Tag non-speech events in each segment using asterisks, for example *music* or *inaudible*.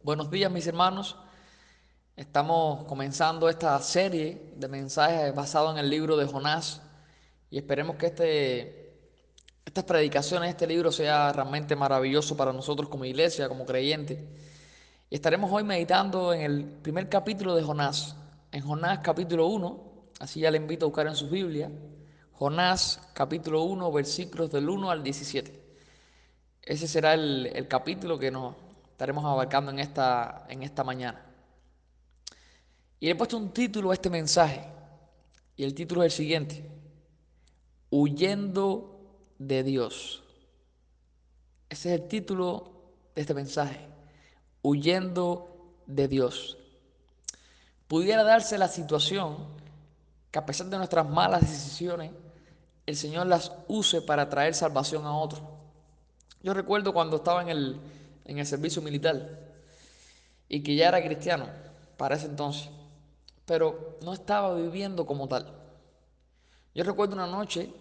Buenos días mis hermanos. Estamos comenzando esta serie de mensajes basados en el libro de Jonás y esperemos que este, estas predicaciones, este libro sea realmente maravilloso para nosotros como iglesia, como creyentes. Y estaremos hoy meditando en el primer capítulo de Jonás, en Jonás capítulo 1, así ya le invito a buscar en su Biblia, Jonás capítulo 1 versículos del 1 al 17. Ese será el, el capítulo que nos estaremos abarcando en esta, en esta mañana. Y he puesto un título a este mensaje. Y el título es el siguiente. Huyendo de Dios. Ese es el título de este mensaje. Huyendo de Dios. Pudiera darse la situación que a pesar de nuestras malas decisiones, el Señor las use para traer salvación a otros. Yo recuerdo cuando estaba en el, en el servicio militar y que ya era cristiano para ese entonces pero no estaba viviendo como tal. Yo recuerdo una noche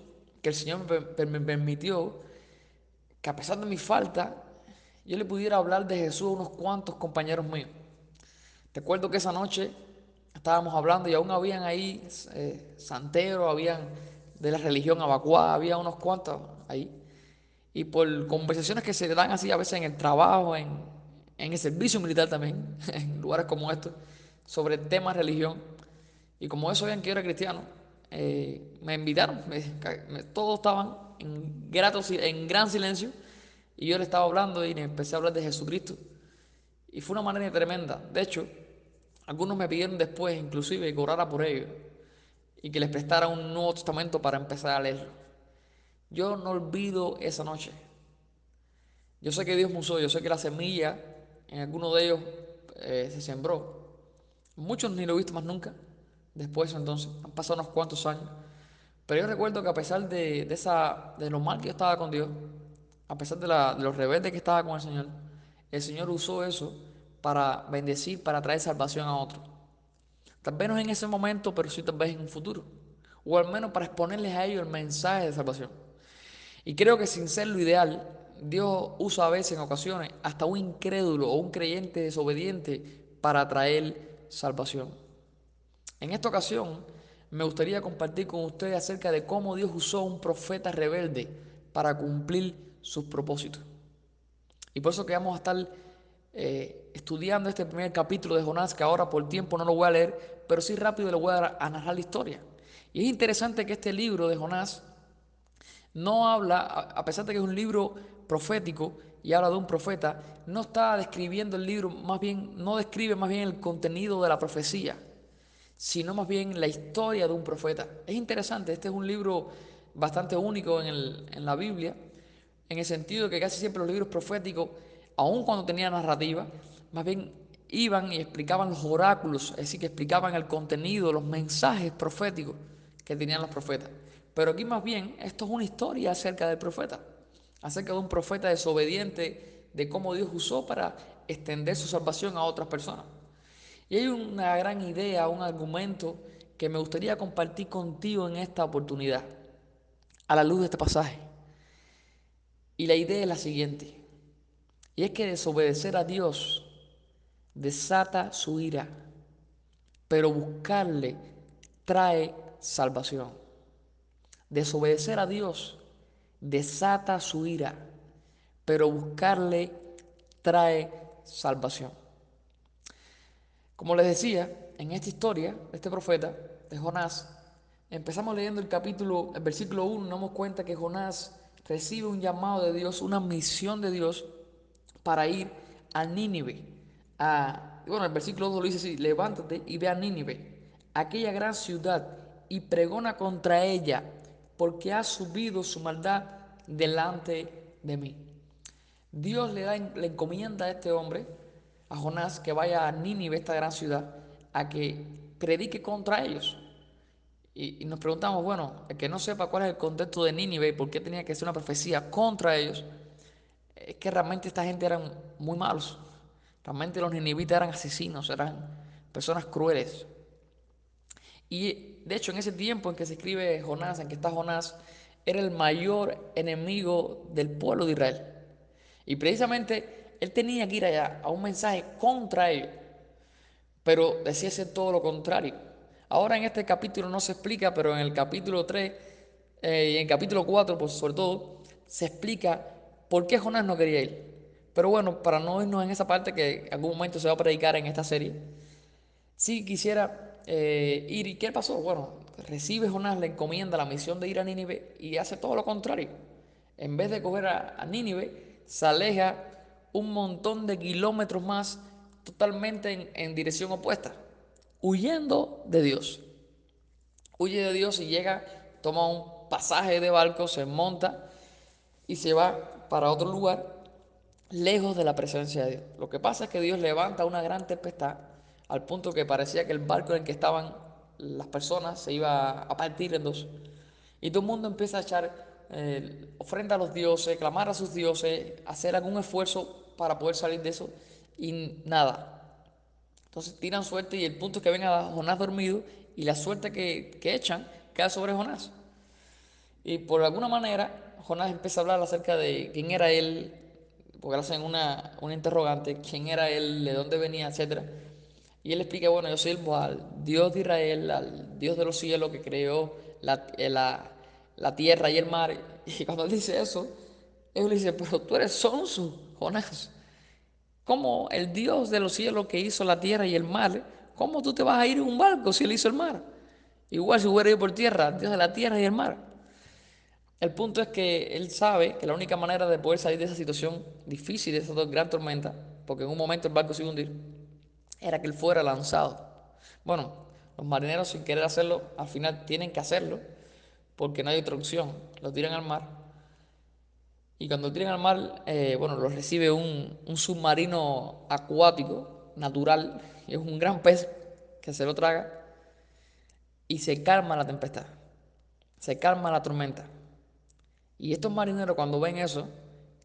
que el Señor me permitió que a pesar de mi falta, yo le pudiera hablar de Jesús a unos cuantos compañeros míos. Recuerdo que esa noche estábamos hablando y aún habían ahí eh, santeros, habían de la religión abacuada, había unos cuantos ahí. Y por conversaciones que se dan así a veces en el trabajo, en, en el servicio militar también, *laughs* en lugares como estos, sobre temas de religión. Y como eso sabían que yo era cristiano, eh, me invitaron. todos estaban en, grato, en gran silencio. Y yo le estaba hablando y empecé a hablar de Jesucristo. Y fue una manera tremenda. De hecho, algunos me pidieron después, inclusive, que orara por ellos. Y que les prestara un Nuevo Testamento para empezar a leerlo. Yo no olvido esa noche. Yo sé que Dios me usó, yo sé que la semilla en alguno de ellos eh, se sembró. Muchos ni lo he visto más nunca. Después entonces, han pasado unos cuantos años. Pero yo recuerdo que a pesar de, esa, de lo mal que yo estaba con Dios, a pesar de, la, de los rebeldes que estaba con el Señor, el Señor usó eso para bendecir, para traer salvación a otros. Tal vez no en ese momento, pero sí tal vez en un futuro. O al menos para exponerles a ellos el mensaje de salvación. Y creo que sin ser lo ideal, Dios usa a veces en ocasiones hasta un incrédulo o un creyente desobediente para traer salvación. En esta ocasión me gustaría compartir con ustedes acerca de cómo Dios usó un profeta rebelde para cumplir sus propósitos. Y por eso que vamos a estar eh, estudiando este primer capítulo de Jonás, que ahora por tiempo no lo voy a leer, pero sí rápido le voy a, a narrar la historia. Y es interesante que este libro de Jonás no habla, a pesar de que es un libro profético, y habla de un profeta, no está describiendo el libro, más bien, no describe más bien el contenido de la profecía, sino más bien la historia de un profeta. Es interesante, este es un libro bastante único en, el, en la Biblia, en el sentido que casi siempre los libros proféticos, aun cuando tenían narrativa, más bien iban y explicaban los oráculos, es decir, que explicaban el contenido, los mensajes proféticos que tenían los profetas. Pero aquí más bien esto es una historia acerca del profeta acerca de un profeta desobediente, de cómo Dios usó para extender su salvación a otras personas. Y hay una gran idea, un argumento que me gustaría compartir contigo en esta oportunidad, a la luz de este pasaje. Y la idea es la siguiente, y es que desobedecer a Dios desata su ira, pero buscarle trae salvación. Desobedecer a Dios desata su ira, pero buscarle trae salvación. Como les decía, en esta historia este profeta, de Jonás, empezamos leyendo el capítulo, el versículo 1, nos damos cuenta que Jonás recibe un llamado de Dios, una misión de Dios para ir a Nínive. A, bueno, el versículo 2 lo dice así, levántate y ve a Nínive, aquella gran ciudad, y pregona contra ella porque ha subido su maldad delante de mí. Dios le da le encomienda a este hombre, a Jonás, que vaya a Nínive, esta gran ciudad, a que predique contra ellos. Y, nos preguntamos, bueno, el que no sepa cuál es el contexto de Nínive y por qué tenía que ser una profecía contra ellos, es que realmente esta gente eran muy malos. Realmente los ninivitas eran asesinos, eran personas crueles. Y de hecho, en ese tiempo en que se escribe Jonás, en que está Jonás, era el mayor enemigo del pueblo de Israel. Y precisamente él tenía que ir allá a un mensaje contra ellos, pero decía ser todo lo contrario. Ahora en este capítulo no se explica, pero en el capítulo 3 eh, y en el capítulo 4, pues sobre todo, se explica por qué Jonás no quería ir. Pero bueno, para no irnos en esa parte que en algún momento se va a predicar en esta serie, sí quisiera eh. ¿Y qué pasó? Bueno, recibe Jonás la encomienda, la misión de ir a Nínive y hace todo lo contrario. En vez de coger a, Nínive, se aleja un montón de kilómetros más totalmente en, dirección opuesta, huyendo de Dios. Huye de Dios y llega, toma un pasaje de barco, se monta y se va para otro lugar lejos de la presencia de Dios. Lo que pasa es que Dios levanta una gran tempestad al punto que parecía que el barco en que estaban las personas se iba a partir en dos. Y todo el mundo empieza a echar eh, ofrenda a los dioses, clamar a sus dioses, hacer algún esfuerzo para poder salir de eso y nada. Entonces tiran suerte y el punto es que ven a Jonás dormido y la suerte que, que echan cae sobre Jonás. Y por alguna manera Jonás empieza a hablar acerca de quién era él, porque le hacen una, una interrogante, quién era él, de dónde venía, etcétera. Y él explica, bueno, yo sirvo al Dios de Israel, al Dios de los cielos que creó la, eh, la, tierra y el mar. *laughs* Y cuando él dice eso, él dice, pero tú eres sonso, Jonás. ¿Cómo el Dios de los cielos que hizo la tierra y el mar, cómo tú te vas a ir en un barco si él hizo el mar? Igual si hubiera ido por tierra, Dios de la tierra y el mar. El punto es que él sabe que la única manera de poder salir de esa situación difícil, de esa gran tormenta, porque en un momento el barco se iba hundir, era que él fuera lanzado. Bueno, los marineros sin querer hacerlo, al final tienen que hacerlo, porque no hay otra opción. Lo tiran al mar. Y cuando lo tiran al mar, eh, bueno, los recibe un, submarino acuático, natural, es un gran pez que se lo traga, y se calma la tempestad, se calma la tormenta. Y estos marineros cuando ven eso,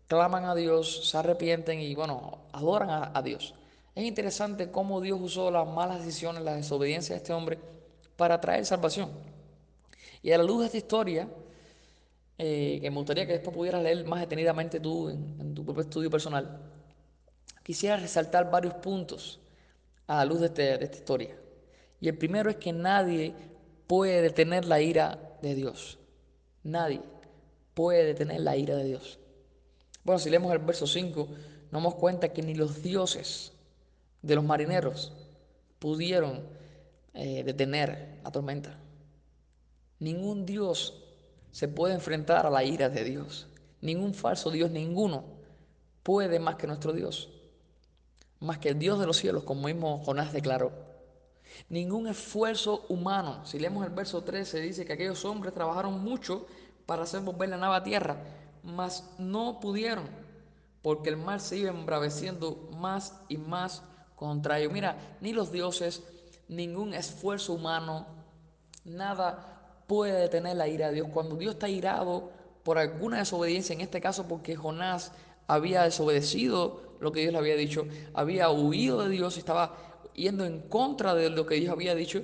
claman a Dios, se arrepienten y bueno, adoran a, Dios. Es interesante cómo Dios usó las malas decisiones, la desobediencia de este hombre para traer salvación. Y a la luz de esta historia, eh, que me gustaría que después pudieras leer más detenidamente tú en, tu propio estudio personal, quisiera resaltar varios puntos a la luz de, este, de esta historia. Y el primero es que nadie puede detener la ira de Dios. Nadie puede detener la ira de Dios. Bueno, si leemos el verso 5, nos damos cuenta que ni los dioses de los marineros pudieron eh, detener la tormenta. Ningún Dios se puede enfrentar a la ira de Dios. Ningún falso Dios, ninguno, puede más que nuestro Dios. Más que el Dios de los cielos, como mismo Jonás declaró. Ningún esfuerzo humano. Si leemos el verso 13, dice que aquellos hombres trabajaron mucho para hacer volver la nave a tierra, mas no pudieron, porque el mar se iba embraveciendo más y más contra ellos. Mira, ni los dioses, ningún esfuerzo humano, nada puede detener la ira de Dios. Cuando Dios está irado por alguna desobediencia, en este caso porque Jonás había desobedecido lo que Dios le había dicho, había huido de Dios, estaba yendo en contra de lo que Dios había dicho,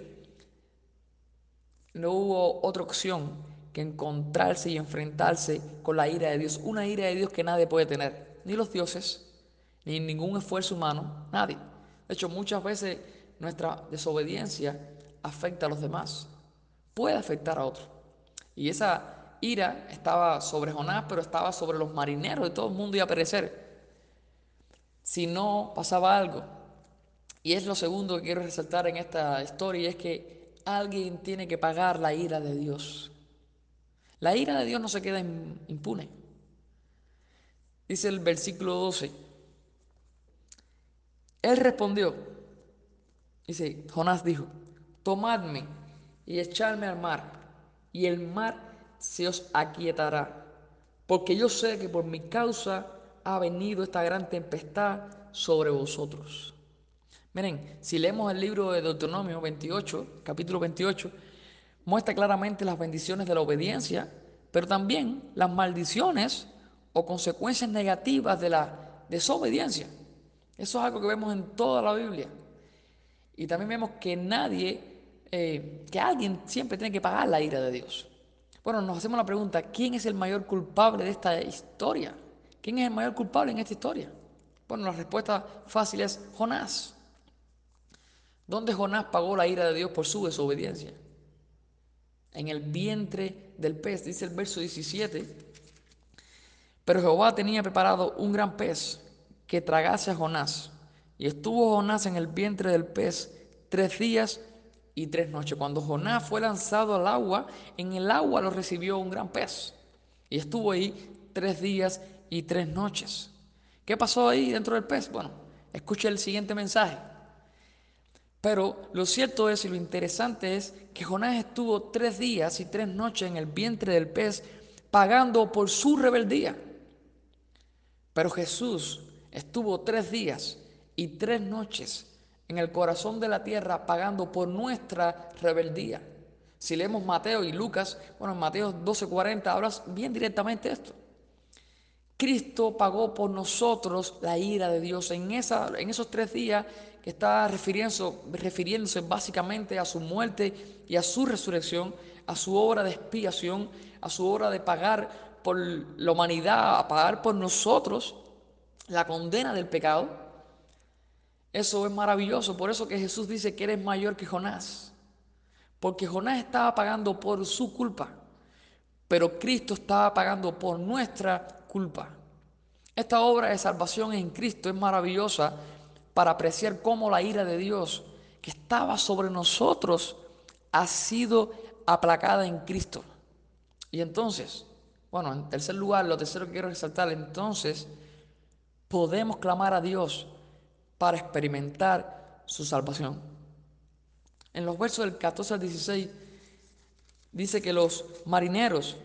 no hubo otra opción que encontrarse y enfrentarse con la ira de Dios, una ira de Dios que nadie puede tener, ni los dioses, ni ningún esfuerzo humano, nadie. De hecho, muchas veces nuestra desobediencia afecta a los demás, puede afectar a otros. Y esa ira estaba sobre Jonás, pero estaba sobre los marineros de todo el mundo iba a perecer. Si no pasaba algo. Y es lo segundo que quiero resaltar en esta historia, y es que alguien tiene que pagar la ira de Dios. La ira de Dios no se queda impune. Dice el versículo 12. Él respondió, dice, Jonás dijo, tomadme y echadme al mar, y el mar se os aquietará, porque yo sé que por mi causa ha venido esta gran tempestad sobre vosotros. Miren, si leemos el libro de Deuteronomio 28, capítulo 28, muestra claramente las bendiciones de la obediencia, pero también las maldiciones o consecuencias negativas de la desobediencia. Eso es algo que vemos en toda la Biblia. Y también vemos que nadie, eh, que alguien siempre tiene que pagar la ira de Dios. Bueno, nos hacemos la pregunta, ¿quién es el mayor culpable de esta historia? ¿Quién es el mayor culpable en esta historia? Bueno, la respuesta fácil es Jonás. ¿Dónde Jonás pagó la ira de Dios por su desobediencia? En el vientre del pez, dice el verso 17. Pero Jehová tenía preparado un gran pez que tragase a Jonás. Y estuvo Jonás en el vientre del pez tres días y tres noches. Cuando Jonás fue lanzado al agua, en el agua lo recibió un gran pez. Y estuvo ahí tres días y tres noches. ¿Qué pasó ahí dentro del pez? Bueno, escuche el siguiente mensaje. Pero lo cierto es y lo interesante es que Jonás estuvo tres días y tres noches en el vientre del pez pagando por su rebeldía. Pero Jesús estuvo tres días y tres noches en el corazón de la tierra pagando por nuestra rebeldía. Si leemos Mateo y Lucas, bueno, en Mateo 12:40 hablas bien directamente esto. Cristo pagó por nosotros la ira de Dios en, esa, en esos tres días que está refiriéndose básicamente a su muerte y a su resurrección, a su obra de expiación, a su obra de pagar por la humanidad, a pagar por nosotros la condena del pecado. Eso es maravilloso. Por eso que Jesús dice que eres mayor que Jonás. Porque Jonás estaba pagando por su culpa. Pero Cristo estaba pagando por nuestra culpa. Esta obra de salvación en Cristo es maravillosa para apreciar cómo la ira de Dios que estaba sobre nosotros ha sido aplacada en Cristo. Y entonces, bueno, en tercer lugar, lo tercero que quiero resaltar, entonces podemos clamar a Dios para experimentar su salvación. En los versos del 14 al 16 dice que los marineros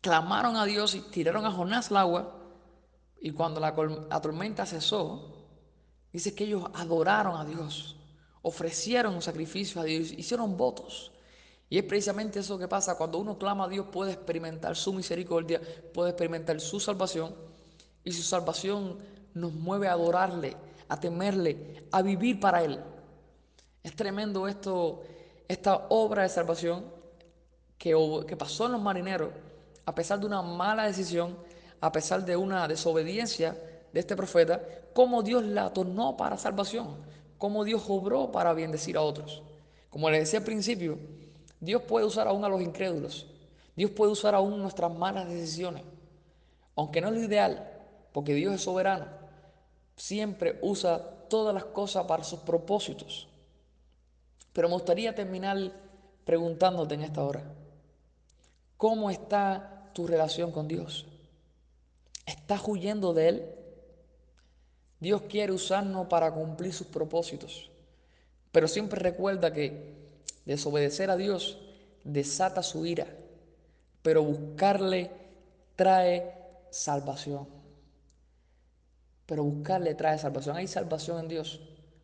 clamaron a Dios y tiraron a Jonás al agua y cuando la, la tormenta cesó, dice que ellos adoraron a Dios, ofrecieron un sacrificio a Dios, hicieron votos. Y es precisamente eso que pasa cuando uno clama a Dios, puede experimentar su misericordia, puede experimentar su salvación. Y su salvación nos mueve a adorarle, a temerle, a vivir para Él. Es tremendo esto, esta obra de salvación que, que pasó en los marineros, a pesar de una mala decisión, a pesar de una desobediencia de este profeta, cómo Dios la tornó para salvación, cómo Dios obró para bendecir a otros. Como les decía al principio, Dios puede usar aún a los incrédulos. Dios puede usar aún nuestras malas decisiones. Aunque no es lo ideal, porque Dios es soberano, siempre usa todas las cosas para sus propósitos. Pero me gustaría terminar preguntándote en esta hora, ¿cómo está tu relación con Dios? ¿Estás huyendo de Él? Dios quiere usarnos para cumplir sus propósitos, pero siempre recuerda que Desobedecer a Dios desata su ira, pero buscarle trae salvación. Pero buscarle trae salvación. Hay salvación en Dios.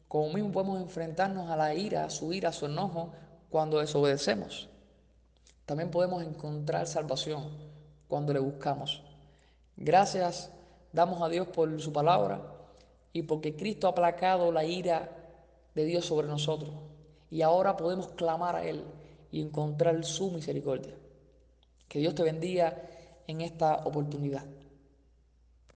Como mismo podemos enfrentarnos a la ira, a su ira, a su enojo cuando desobedecemos. También podemos encontrar salvación cuando le buscamos. Gracias damos a Dios por su palabra y porque Cristo ha aplacado la ira de Dios sobre nosotros y ahora podemos clamar a Él y encontrar su misericordia. Que Dios te bendiga en esta oportunidad.